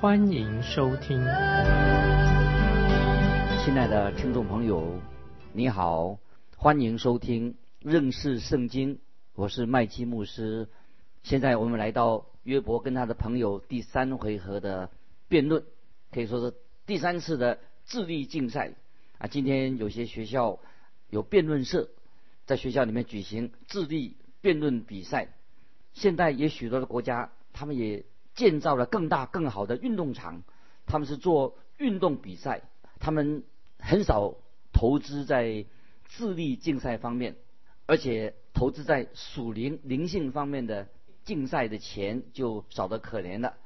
欢迎收听。亲爱的听众朋友，你好，欢迎收听认识圣经，我是麦基牧师。现在我们来到约伯跟他的朋友第三回合的辩论，可以说是第三次的智力竞赛啊。今天有些学校有辩论社。在学校里面举行智力辩论比赛。现在也许多的国家，他们也建造了更大更好的运动场。他们是做运动比赛，他们很少投资在智力竞赛方面，而且投资在属灵灵性方面的竞赛的钱就少得可怜了。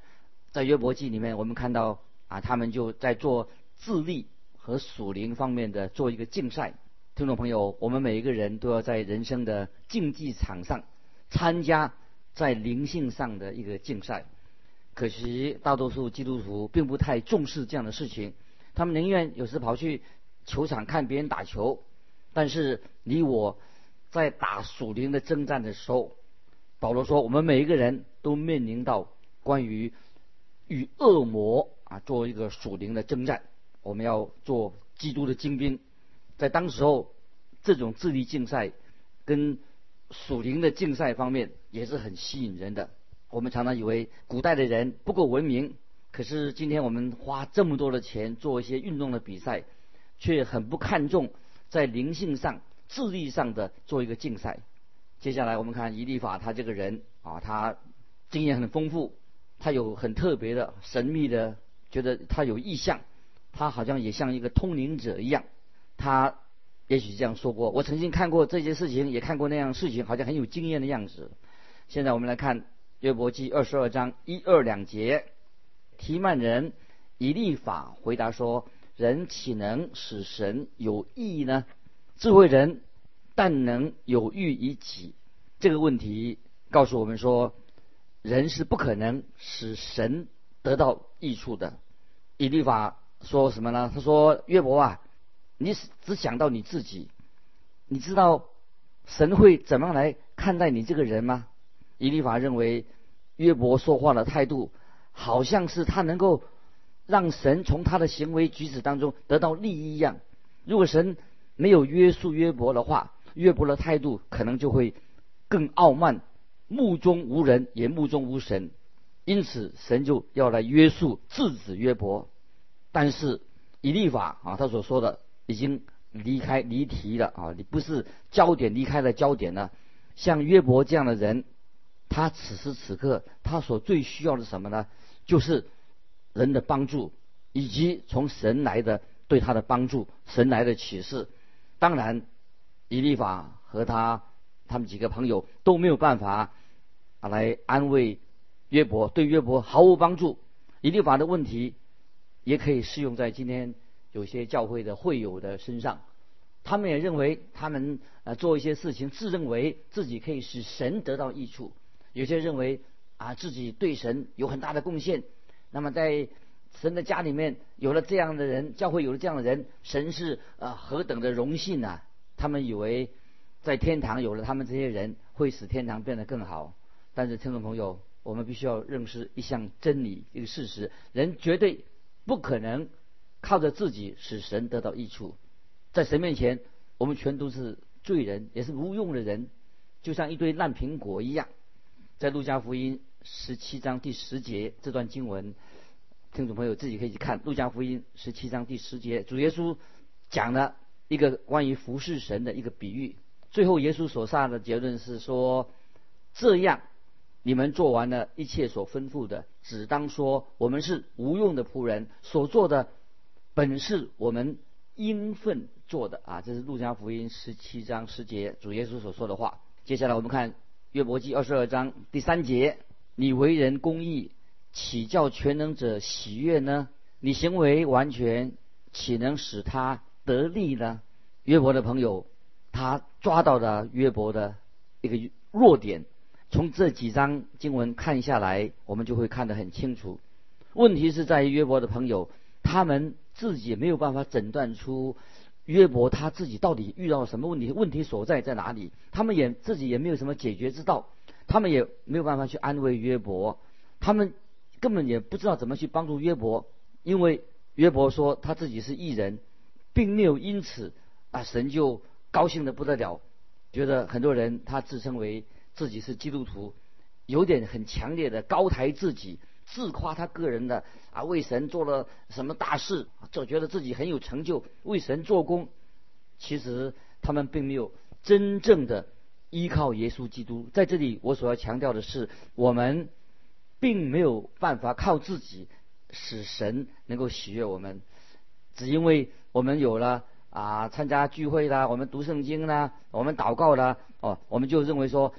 在约伯记里面，我们看到啊，他们就在做智力和属灵方面的做一个竞赛。听众朋友，我们每一个人都要在人生的竞技场上参加在灵性上的一个竞赛。可惜大多数基督徒并不太重视这样的事情，他们宁愿有时跑去球场看别人打球。但是你我在打属灵的征战的时候，保罗说，我们每一个人都面临到关于与恶魔啊做一个属灵的征战，我们要做基督的精兵。在当时候，这种智力竞赛跟属灵的竞赛方面也是很吸引人的。我们常常以为古代的人不够文明，可是今天我们花这么多的钱做一些运动的比赛，却很不看重在灵性上、智力上的做一个竞赛。接下来我们看伊利法他这个人啊，他经验很丰富，他有很特别的、神秘的，觉得他有意象，他好像也像一个通灵者一样。他也许这样说过：“我曾经看过这些事情，也看过那样事情，好像很有经验的样子。”现在我们来看约伯记二十二章一二两节，提曼人以立法回答说：“人岂能使神有益呢？智慧人但能有欲以己。”这个问题告诉我们说，人是不可能使神得到益处的。以立法说什么呢？他说：“约伯啊。”你只想到你自己，你知道神会怎么样来看待你这个人吗？以利法认为约伯说话的态度，好像是他能够让神从他的行为举止当中得到利益一样。如果神没有约束约伯的话，约伯的态度可能就会更傲慢，目中无人，也目中无神。因此，神就要来约束制止约伯。但是以利法啊，他所说的。已经离开离题了啊！你不是焦点离开了焦点呢？像约伯这样的人，他此时此刻他所最需要的什么呢？就是人的帮助，以及从神来的对他的帮助，神来的启示。当然，以利法和他他们几个朋友都没有办法啊来安慰约伯，对约伯毫无帮助。以利法的问题也可以适用在今天。有些教会的会友的身上，他们也认为他们呃做一些事情，自认为自己可以使神得到益处。有些认为啊自己对神有很大的贡献。那么在神的家里面有了这样的人，教会有了这样的人，神是呃何等的荣幸啊！他们以为在天堂有了他们这些人，会使天堂变得更好。但是听众朋友，我们必须要认识一项真理，一个事实：人绝对不可能。靠着自己使神得到益处，在神面前，我们全都是罪人，也是无用的人，就像一堆烂苹果一样。在路加福音十七章第十节这段经文，听众朋友自己可以去看。路加福音十七章第十节，主耶稣讲了一个关于服侍神的一个比喻。最后，耶稣所下的结论是说：这样，你们做完了一切所吩咐的，只当说我们是无用的仆人，所做的。本是我们应分做的啊！这是路加福音十七章十节主耶稣所说的话。接下来我们看约伯记二十二章第三节：你为人公义，岂叫全能者喜悦呢？你行为完全，岂能使他得利呢？约伯的朋友，他抓到了约伯的一个弱点。从这几章经文看下来，我们就会看得很清楚。问题是在于约伯的朋友，他们自己没有办法诊断出约伯他自己到底遇到了什么问题，问题所在在哪里？他们也自己也没有什么解决之道，他们也没有办法去安慰约伯，他们根本也不知道怎么去帮助约伯，因为约伯说他自己是异人，并没有因此。啊，神就高兴的不得了，觉得很多人他自称为自己是基督徒，有点很强烈的高抬自己，自夸他个人的啊为神做了什么大事，就觉得自己很有成就，为神做工。其实他们并没有真正的依靠耶稣基督。在这里，我所要强调的是，我们并没有办法靠自己使神能够喜悦我们，只因为我们有了。啊，参加聚会啦，我们读圣经啦，我们祷告啦，哦，我们就认为说，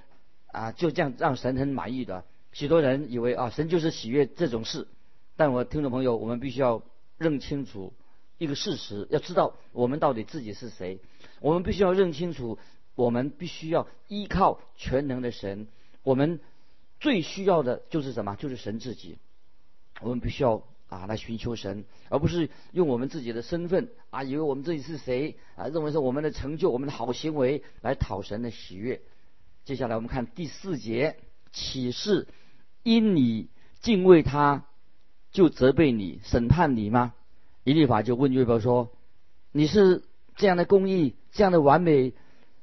啊，就这样让神很满意的。许多人以为啊，神就是喜悦这种事。但我听众朋友，我们必须要认清楚一个事实，要知道我们到底自己是谁。我们必须要认清楚，我们必须要依靠全能的神。我们最需要的就是什么？就是神自己。我们必须要。啊，来寻求神，而不是用我们自己的身份啊，以为我们自己是谁啊，认为是我们的成就、我们的好行为来讨神的喜悦。接下来我们看第四节启示：因你敬畏他，就责备你、审判你吗？以利法就问约伯说：“你是这样的公义、这样的完美，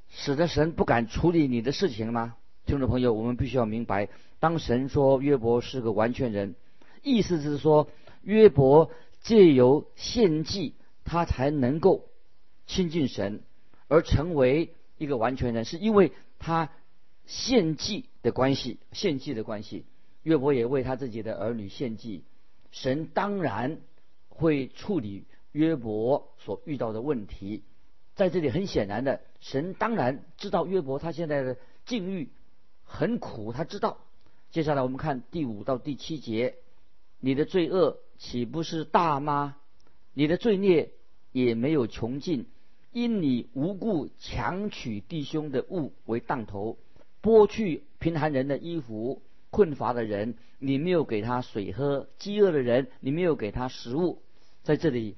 使得神不敢处理你的事情吗？”听众朋友，我们必须要明白，当神说约伯是个完全人，意思是说。约伯借由献祭，他才能够亲近神，而成为一个完全人，是因为他献祭的关系。献祭的关系，约伯也为他自己的儿女献祭。神当然会处理约伯所遇到的问题。在这里很显然的，神当然知道约伯他现在的境遇很苦，他知道。接下来我们看第五到第七节，你的罪恶。岂不是大吗？你的罪孽也没有穷尽，因你无故强取弟兄的物为当头，剥去贫寒人的衣服，困乏的人你没有给他水喝，饥饿的人你没有给他食物。在这里，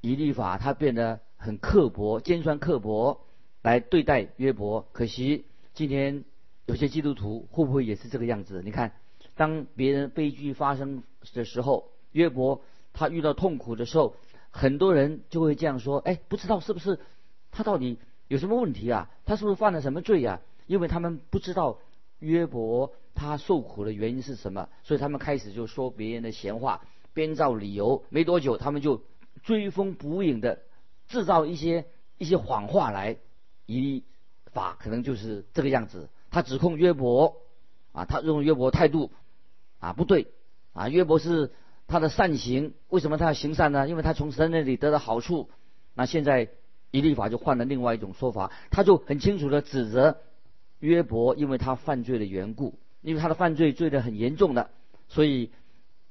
以律法他变得很刻薄、尖酸刻薄来对待约伯。可惜今天有些基督徒会不会也是这个样子？你看，当别人悲剧发生的时候。约伯他遇到痛苦的时候，很多人就会这样说：“哎，不知道是不是他到底有什么问题啊？他是不是犯了什么罪呀？”因为他们不知道约伯他受苦的原因是什么，所以他们开始就说别人的闲话，编造理由。没多久，他们就追风捕影的制造一些一些谎话来。以法可能就是这个样子，他指控约伯啊，他认为约伯态度啊不对啊，约伯是。他的善行，为什么他要行善呢？因为他从神那里得到好处。那现在以利法就换了另外一种说法，他就很清楚的指责约伯，因为他犯罪的缘故，因为他的犯罪罪得很严重的，所以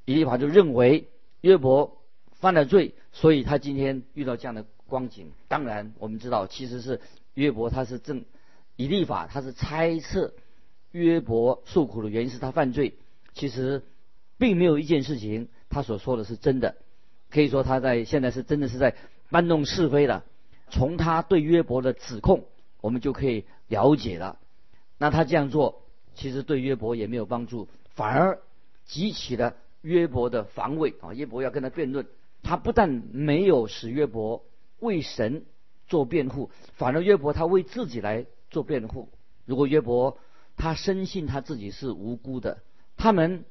以利法就认为约伯犯了罪，所以他今天遇到这样的光景。当然，我们知道其实是约伯他是正以利法他是猜测约伯受苦的原因是他犯罪，其实并没有一件事情。他所说的是真的，可以说他在现在是真的是在搬弄是非的。从他对约伯的指控，我们就可以了解了。那他这样做，其实对约伯也没有帮助，反而激起了约伯的防卫啊！约伯要跟他辩论，他不但没有使约伯为神做辩护，反而约伯他为自己来做辩护。如果约伯他深信他自己是无辜的，他们。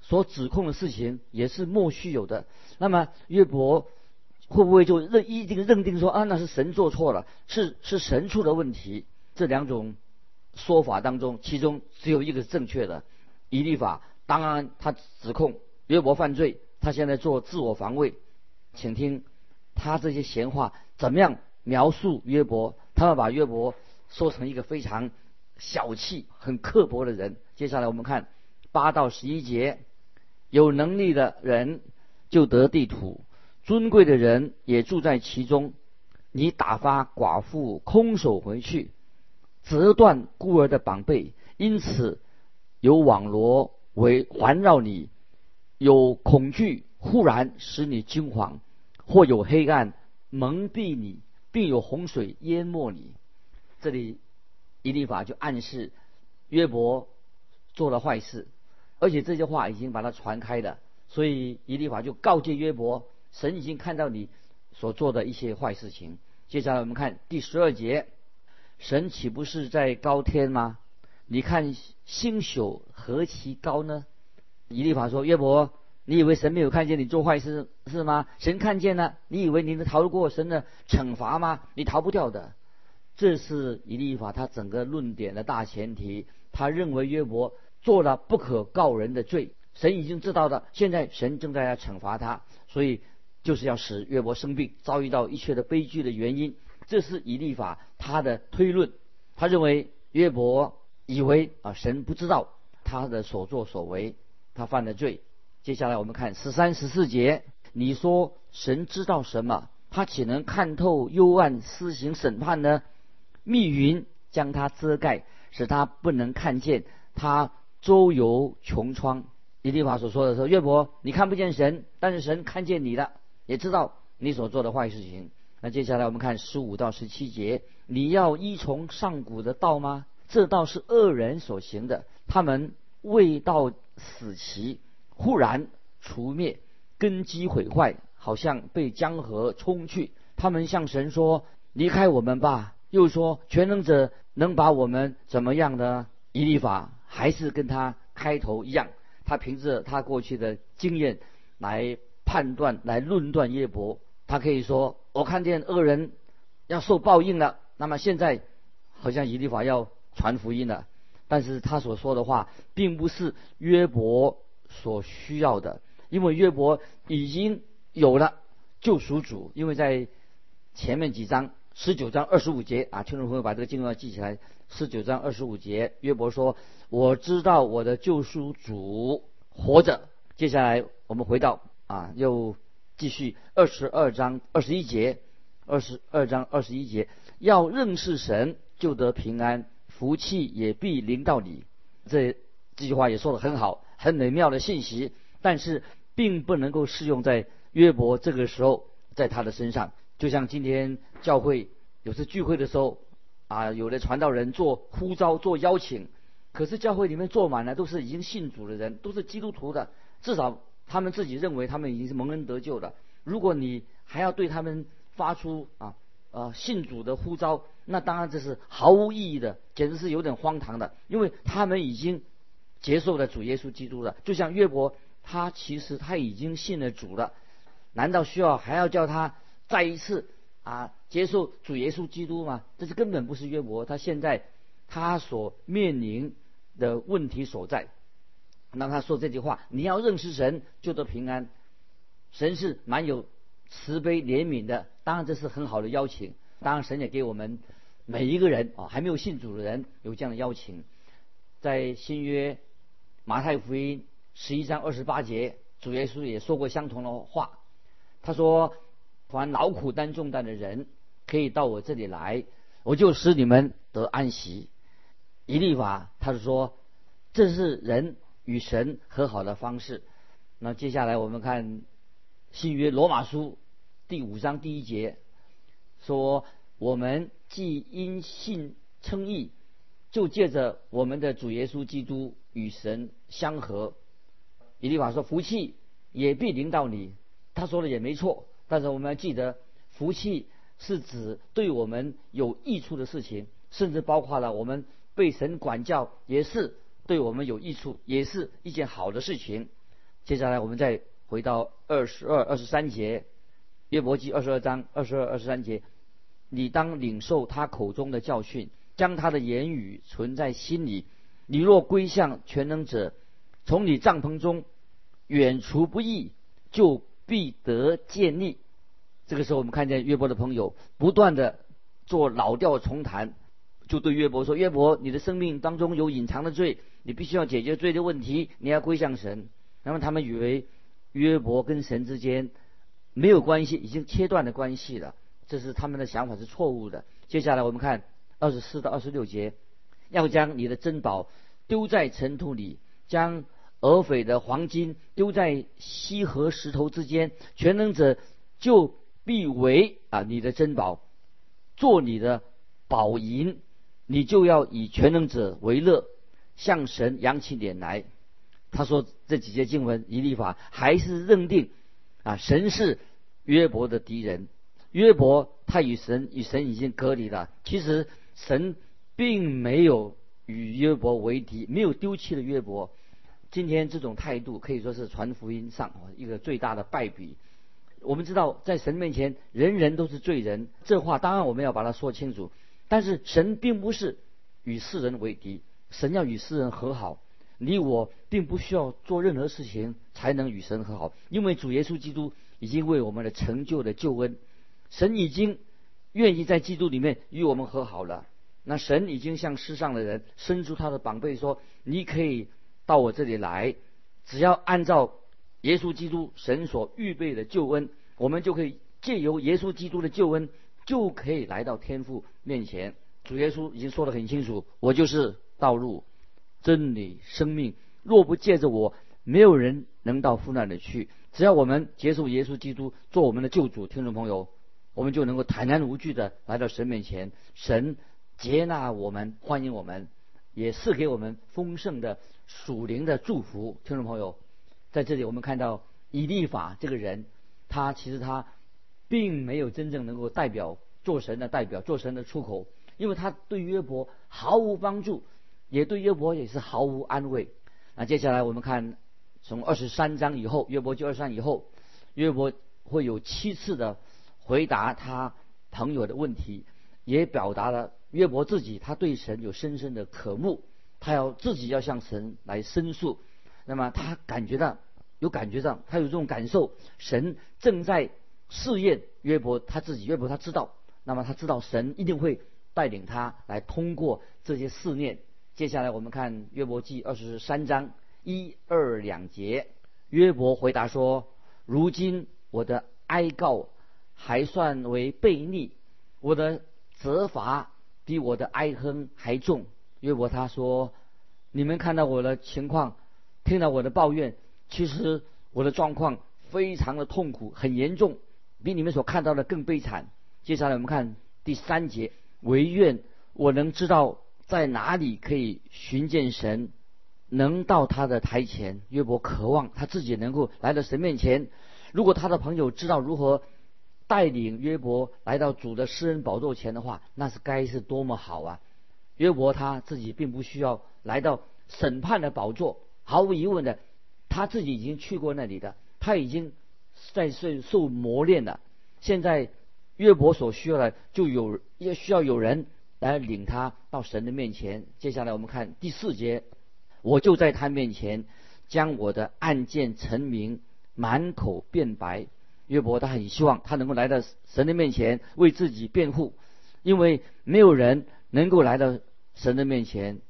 所指控的事情也是莫须有的。那么约伯会不会就认一定认定说啊那是神做错了，是是神出的问题？这两种说法当中，其中只有一个是正确的。以利法当然他指控约伯犯罪，他现在做自我防卫。请听他这些闲话怎么样描述约伯？他们把约伯说成一个非常小气、很刻薄的人。接下来我们看八到十一节。有能力的人就得地土，尊贵的人也住在其中。你打发寡妇空手回去，折断孤儿的膀臂，因此有网罗围环绕你，有恐惧忽然使你惊惶，或有黑暗蒙蔽你，并有洪水淹没你。这里以利法就暗示约伯做了坏事，而且这些话已经把它传开了，所以以利法就告诫约伯：神已经看到你所做的一些坏事情。接下来我们看第十二节，神岂不是在高天吗？你看星宿何其高呢？以利法说：约伯，你以为神没有看见你做坏事是吗？神看见了，你以为你能逃得过神的惩罚吗？你逃不掉的。这是以利法他整个论点的大前提。他认为约伯做了不可告人的罪，神已经知道了，现在神正在要惩罚他，所以。就是要使约伯生病，遭遇到一切的悲剧的原因，这是以利法他的推论。他认为约伯以为啊神不知道他的所作所为，他犯了罪。接下来我们看十三十四节，你说神知道什么？他岂能看透幽暗，施行审判呢？密云将他遮盖，使他不能看见。他周游穹苍。以利法所说的说，约伯，你看不见神，但是神看见你了。也知道你所做的坏事情。那接下来我们看十五到十七节，你要依从上古的道吗？这道是恶人所行的，他们未到死期，忽然除灭，根基毁坏，好像被江河冲去。他们向神说：“离开我们吧。”又说：“全能者能把我们怎么样呢？”以立法还是跟他开头一样，他凭着他过去的经验来。判断来论断耶伯，他可以说：“我看见恶人要受报应了。”那么现在好像以利法要传福音了，但是他所说的话并不是约伯所需要的，因为约伯已经有了救赎主。因为在前面几章十九章二十五节啊，听众朋友把这个经文记起来。十九章二十五节，约伯说：“我知道我的救赎主活着。”接下来我们回到。啊，又继续二十二章二十一节，二十二章二十一节，要认识神就得平安，福气也必临到你。这这句话也说的很好，很美妙的信息，但是并不能够适用在约伯这个时候，在他的身上。就像今天教会有次聚会的时候，啊，有的传道人做呼召、做邀请，可是教会里面坐满了都是已经信主的人，都是基督徒的，至少。他们自己认为他们已经是蒙恩得救的。如果你还要对他们发出啊呃信主的呼召，那当然这是毫无意义的，简直是有点荒唐的。因为他们已经接受了主耶稣基督了，就像约伯，他其实他已经信了主了，难道需要还要叫他再一次啊接受主耶稣基督吗？这是根本不是约伯他现在他所面临的问题所在。那他说这句话，你要认识神就得平安。神是蛮有慈悲怜悯的，当然这是很好的邀请。当然神也给我们每一个人啊，还没有信主的人有这样的邀请。在新约马太福音十一章二十八节，主耶稣也说过相同的话。他说：“凡劳苦担重担的人，可以到我这里来，我就使你们得安息。”一立法，他是说，这是人。与神和好的方式。那接下来我们看新约罗马书第五章第一节说：“我们既因信称义，就借着我们的主耶稣基督与神相合。”以利法说：“福气也必临到你。”他说的也没错，但是我们要记得，福气是指对我们有益处的事情，甚至包括了我们被神管教，也是。对我们有益处，也是一件好的事情。接下来，我们再回到二十二、二十三节，约伯记二十二章二十二、二十三节，你当领受他口中的教训，将他的言语存在心里。你若归向全能者，从你帐篷中远除不义，就必得建立。这个时候，我们看见约伯的朋友不断的做老调重弹。就对约伯说：“约伯，你的生命当中有隐藏的罪，你必须要解决罪的问题，你要归向神。”那么他们以为约伯跟神之间没有关系，已经切断了关系了。这是他们的想法是错误的。接下来我们看二十四到二十六节，要将你的珍宝丢在尘土里，将俄斐的黄金丢在溪河石头之间，全能者就必为啊你的珍宝，做你的宝银，你就要以全能者为乐，向神扬起脸来。他说这几节经文一立法还是认定啊神是约伯的敌人。约伯他与神与神已经隔离了。其实神并没有与约伯为敌，没有丢弃了约伯。今天这种态度可以说是传福音上一个最大的败笔。我们知道在神面前人人都是罪人，这话当然我们要把它说清楚。但是神并不是与世人为敌，神要与世人和好。你我并不需要做任何事情才能与神和好，因为主耶稣基督已经为我们的成就的救恩。神已经愿意在基督里面与我们和好了。那神已经向世上的人伸出他的膀臂，说：“你可以到我这里来，只要按照耶稣基督神所预备的救恩，我们就可以借由耶稣基督的救恩，就可以来到天父面前。”主耶稣已经说得很清楚：“我就是道路、真理、生命。若不借着我，没有人能到父那里去。只要我们接受耶稣基督做我们的救主，听众朋友。”我们就能够坦然无惧的来到神面前，神接纳我们，欢迎我们，也赐给我们丰盛的属灵的祝福。听众朋友，在这里我们看到以利法这个人，他其实他并没有真正能够代表做神的代表，做神的出口，因为他对约伯毫无帮助，也对约伯也是毫无安慰。那接下来我们看从二十三章以后，约伯就二十三以后，约伯会有七次的。回答他朋友的问题，也表达了约伯自己他对神有深深的渴慕，他要自己要向神来申诉。那么他感觉到有感觉上，他有这种感受，神正在试验约伯他自己。约伯他知道，那么他知道神一定会带领他来通过这些试炼。接下来我们看约伯记二十三章一二两节，约伯回答说：“如今我的哀告。”还算为悖逆，我的责罚比我的哀哼还重。约伯他说：“你们看到我的情况，听到我的抱怨，其实我的状况非常的痛苦，很严重，比你们所看到的更悲惨。”接下来我们看第三节：唯愿我能知道在哪里可以寻见神，能到他的台前。约伯渴望他自己能够来到神面前。如果他的朋友知道如何，带领约伯来到主的私人宝座前的话，那是该是多么好啊！约伯他自己并不需要来到审判的宝座，毫无疑问的，他自己已经去过那里的，他已经在受受磨练了。现在约伯所需要的，就有要需要有人来领他到神的面前。接下来我们看第四节，我就在他面前将我的案件陈明，满口辩白。约伯他很希望他能够来到神的面前为自己辩护，因为没有人能够来到神的面前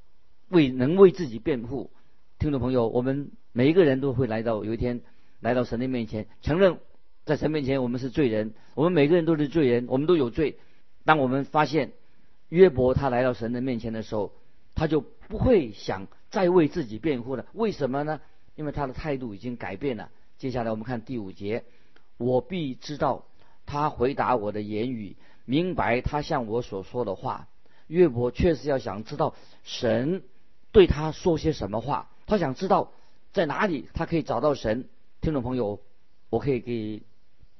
为能为自己辩护。听众朋友，我们每一个人都会来到有一天来到神的面前，承认在神面前我们是罪人，我们每个人都是罪人，我们都有罪。当我们发现约伯他来到神的面前的时候，他就不会想再为自己辩护了。为什么呢？因为他的态度已经改变了。接下来我们看第五节。我必知道他回答我的言语，明白他向我所说的话。约伯确实要想知道神对他说些什么话，他想知道在哪里他可以找到神。听众朋友，我可以给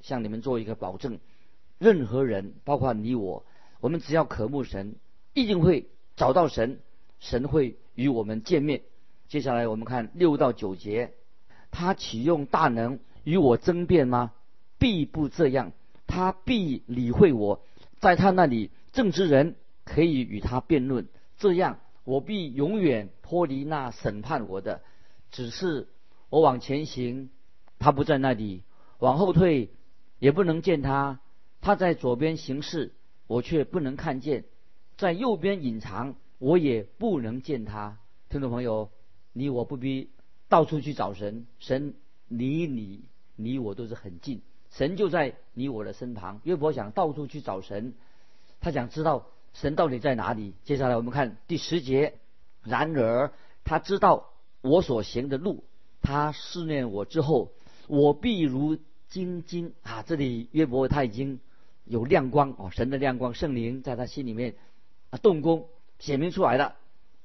向你们做一个保证：任何人，包括你我，我们只要渴慕神，一定会找到神，神会与我们见面。接下来我们看六到九节，他启用大能与我争辩吗？必不这样，他必理会我，在他那里正直人可以与他辩论，这样我必永远脱离那审判我的。只是我往前行，他不在那里；往后退，也不能见他。他在左边行事，我却不能看见；在右边隐藏，我也不能见他。听众朋友，你我不必到处去找神，神离你，你我都是很近。神就在你我的身旁。约伯想到处去找神，他想知道神到底在哪里。接下来我们看第十节，然而他知道我所行的路，他试炼我之后，我必如金晶啊！这里约伯他已经有亮光哦，神的亮光，圣灵在他心里面啊动工，显明出来了。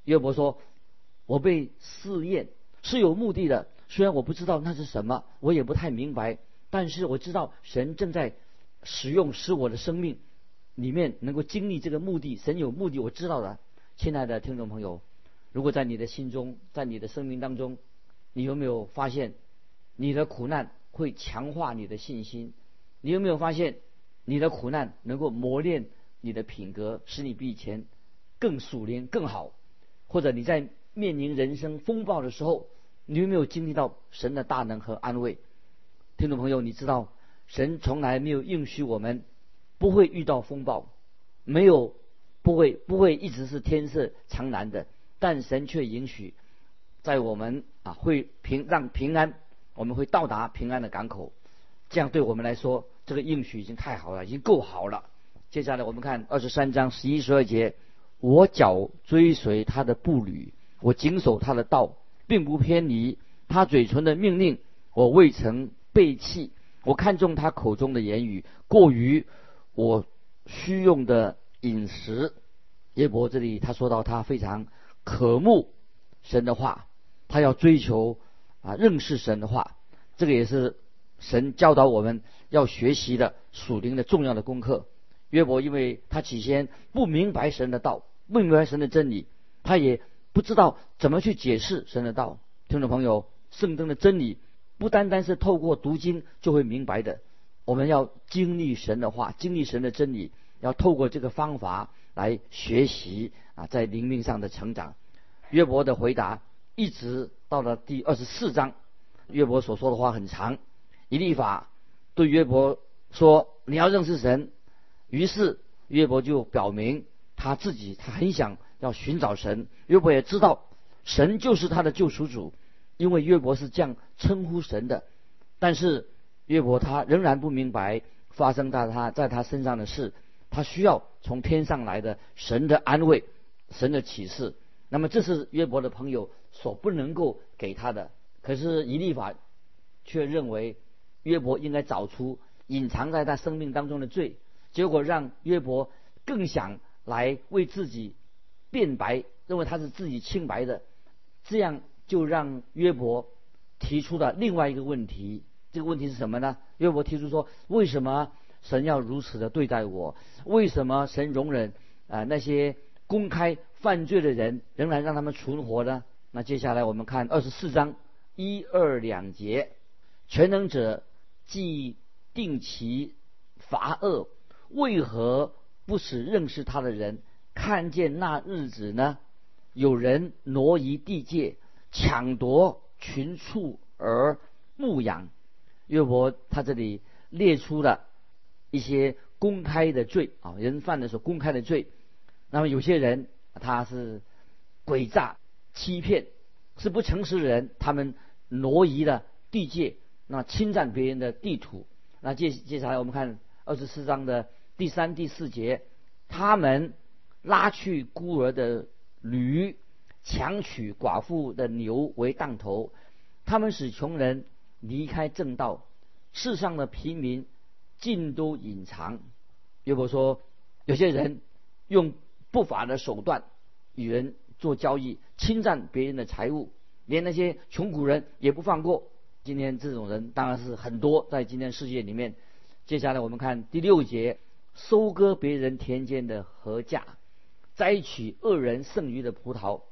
约伯说：“我被试验是有目的的，虽然我不知道那是什么，我也不太明白，但是我知道神正在使用，使我的生命里面能够经历这个目的。神有目的，我知道的。亲爱的听众朋友，如果在你的心中，在你的生命当中，你有没有发现你的苦难？”会强化你的信心。你有没有发现，你的苦难能够磨练你的品格，使你比以前更属灵、更好？或者你在面临人生风暴的时候，你有没有经历到神的大能和安慰？听众朋友，你知道神从来没有应许我们不会遇到风暴，没有不会不会一直是天色常蓝的，但神却允许在我们啊会平让平安。我们会到达平安的港口，这样对我们来说，这个应许已经太好了，已经够好了。接下来我们看二十三章十一十二节：我脚追随他的步履，我谨守他的道，并不偏离他嘴唇的命令，我未曾背弃。我看中他口中的言语，过于我需用的饮食。耶伯这里他说到，他非常渴慕神的话，他要追求。啊，认识神的话，这个也是神教导我们要学习的属灵的重要的功课。约伯因为他起先不明白神的道，不明白神的真理，他也不知道怎么去解释神的道。听众朋友，圣经的真理不单单是透过读经就会明白的，我们要经历神的话，经历神的真理，要透过这个方法来学习啊，在灵命上的成长。约伯的回答一直。到了第二十四章，约伯所说的话很长。以利法对约伯说：“你要认识神。”于是约伯就表明他自己，他很想要寻找神。约伯也知道神就是他的救赎主，因为约伯是这样称呼神的。但是约伯他仍然不明白发生在他在他身上的事，他需要从天上来的神的安慰、神的启示。那么这是约伯的朋友。所不能够给他的，可是以利法却认为约伯应该找出隐藏在他生命当中的罪，结果让约伯更想来为自己辩白，认为他是自己清白的，这样就让约伯提出了另外一个问题。这个问题是什么呢？约伯提出说：为什么神要如此的对待我？为什么神容忍啊那些公开犯罪的人，仍然让他们存活呢？那接下来我们看二十四章一二两节，全能者既定其罚恶，为何不使认识他的人看见那日子呢？有人挪移地界，抢夺群畜而牧养。约伯他这里列出了一些公开的罪啊，人犯的时候公开的罪。那么有些人他是诡诈。欺骗是不诚实的人，他们挪移了地界，那侵占别人的地土。那接接下来我们看二十四章的第三、第四节，他们拉去孤儿的驴，强取寡妇的牛为当头，他们使穷人离开正道，世上的平民尽都隐藏。约伯说，有些人用不法的手段与人。做交易，侵占别人的财物，连那些穷苦人也不放过。今天这种人当然是很多，在今天世界里面。接下来我们看第六节：收割别人田间的禾稼，摘取恶人剩余的葡萄。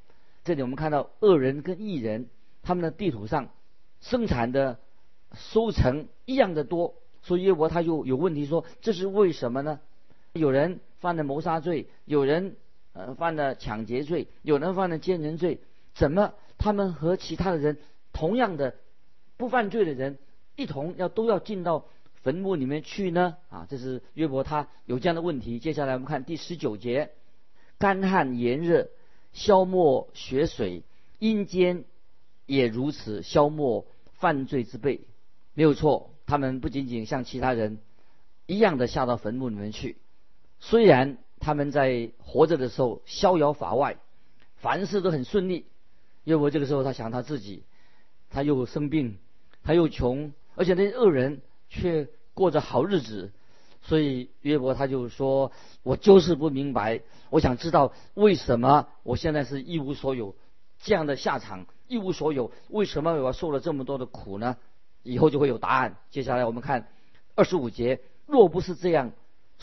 这里我们看到恶人跟异人，他们的地图上生产的收成一样的多。所以耶伯他就有问题说：这是为什么呢？有人犯了谋杀罪，有人。呃，犯了抢劫罪，有人犯了奸人罪，怎么他们和其他的人同样的不犯罪的人一同要都要进到坟墓里面去呢？啊，这是约伯他有这样的问题。接下来我们看第十九节：干旱炎热，消磨血水，阴间也如此消磨犯罪之辈。没有错，他们不仅仅像其他人一样的下到坟墓里面去，虽然他们在活着的时候逍遥法外，凡事都很顺利。约伯这个时候他想他自己，他又生病，他又穷，而且那些恶人却过着好日子，所以约伯他就说：“我就是不明白，我想知道为什么我现在是一无所有，这样的下场一无所有，为什么我要受了这么多的苦呢？”以后就会有答案。接下来我们看二十五节：“若不是这样，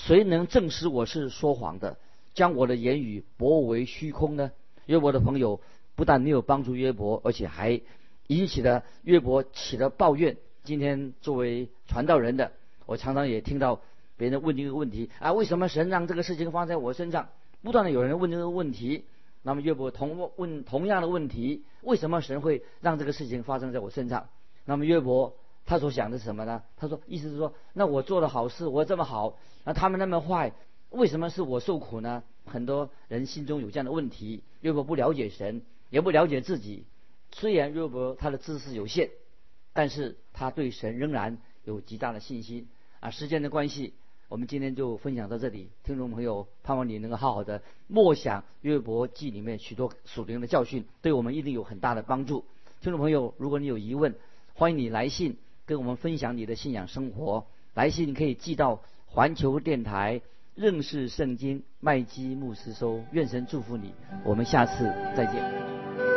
谁能证实我是说谎的，将我的言语驳为虚空呢？”约伯的朋友。不但没有帮助约伯，而且还引起了约伯起了抱怨。今天作为传道人的，我常常也听到别人问这个问题啊：为什么神让这个事情发生在我身上？不断的有人问这个问题。那么约伯同问同样的问题：为什么神会让这个事情发生在我身上？那么约伯他所想的是什么呢？他说：意思是说，那我做的好事，我这么好，那他们那么坏，为什么是我受苦呢？很多人心中有这样的问题。约伯不了解神。也不了解自己，虽然约伯他的知识有限，但是他对神仍然有极大的信心。啊，时间的关系，我们今天就分享到这里。听众朋友，盼望你能够好好的默想约伯记里面许多属灵的教训，对我们一定有很大的帮助。听众朋友，如果你有疑问，欢迎你来信跟我们分享你的信仰生活。来信可以寄到环球电台。认识圣经，麦基牧师收：“愿神祝福你，我们下次再见。”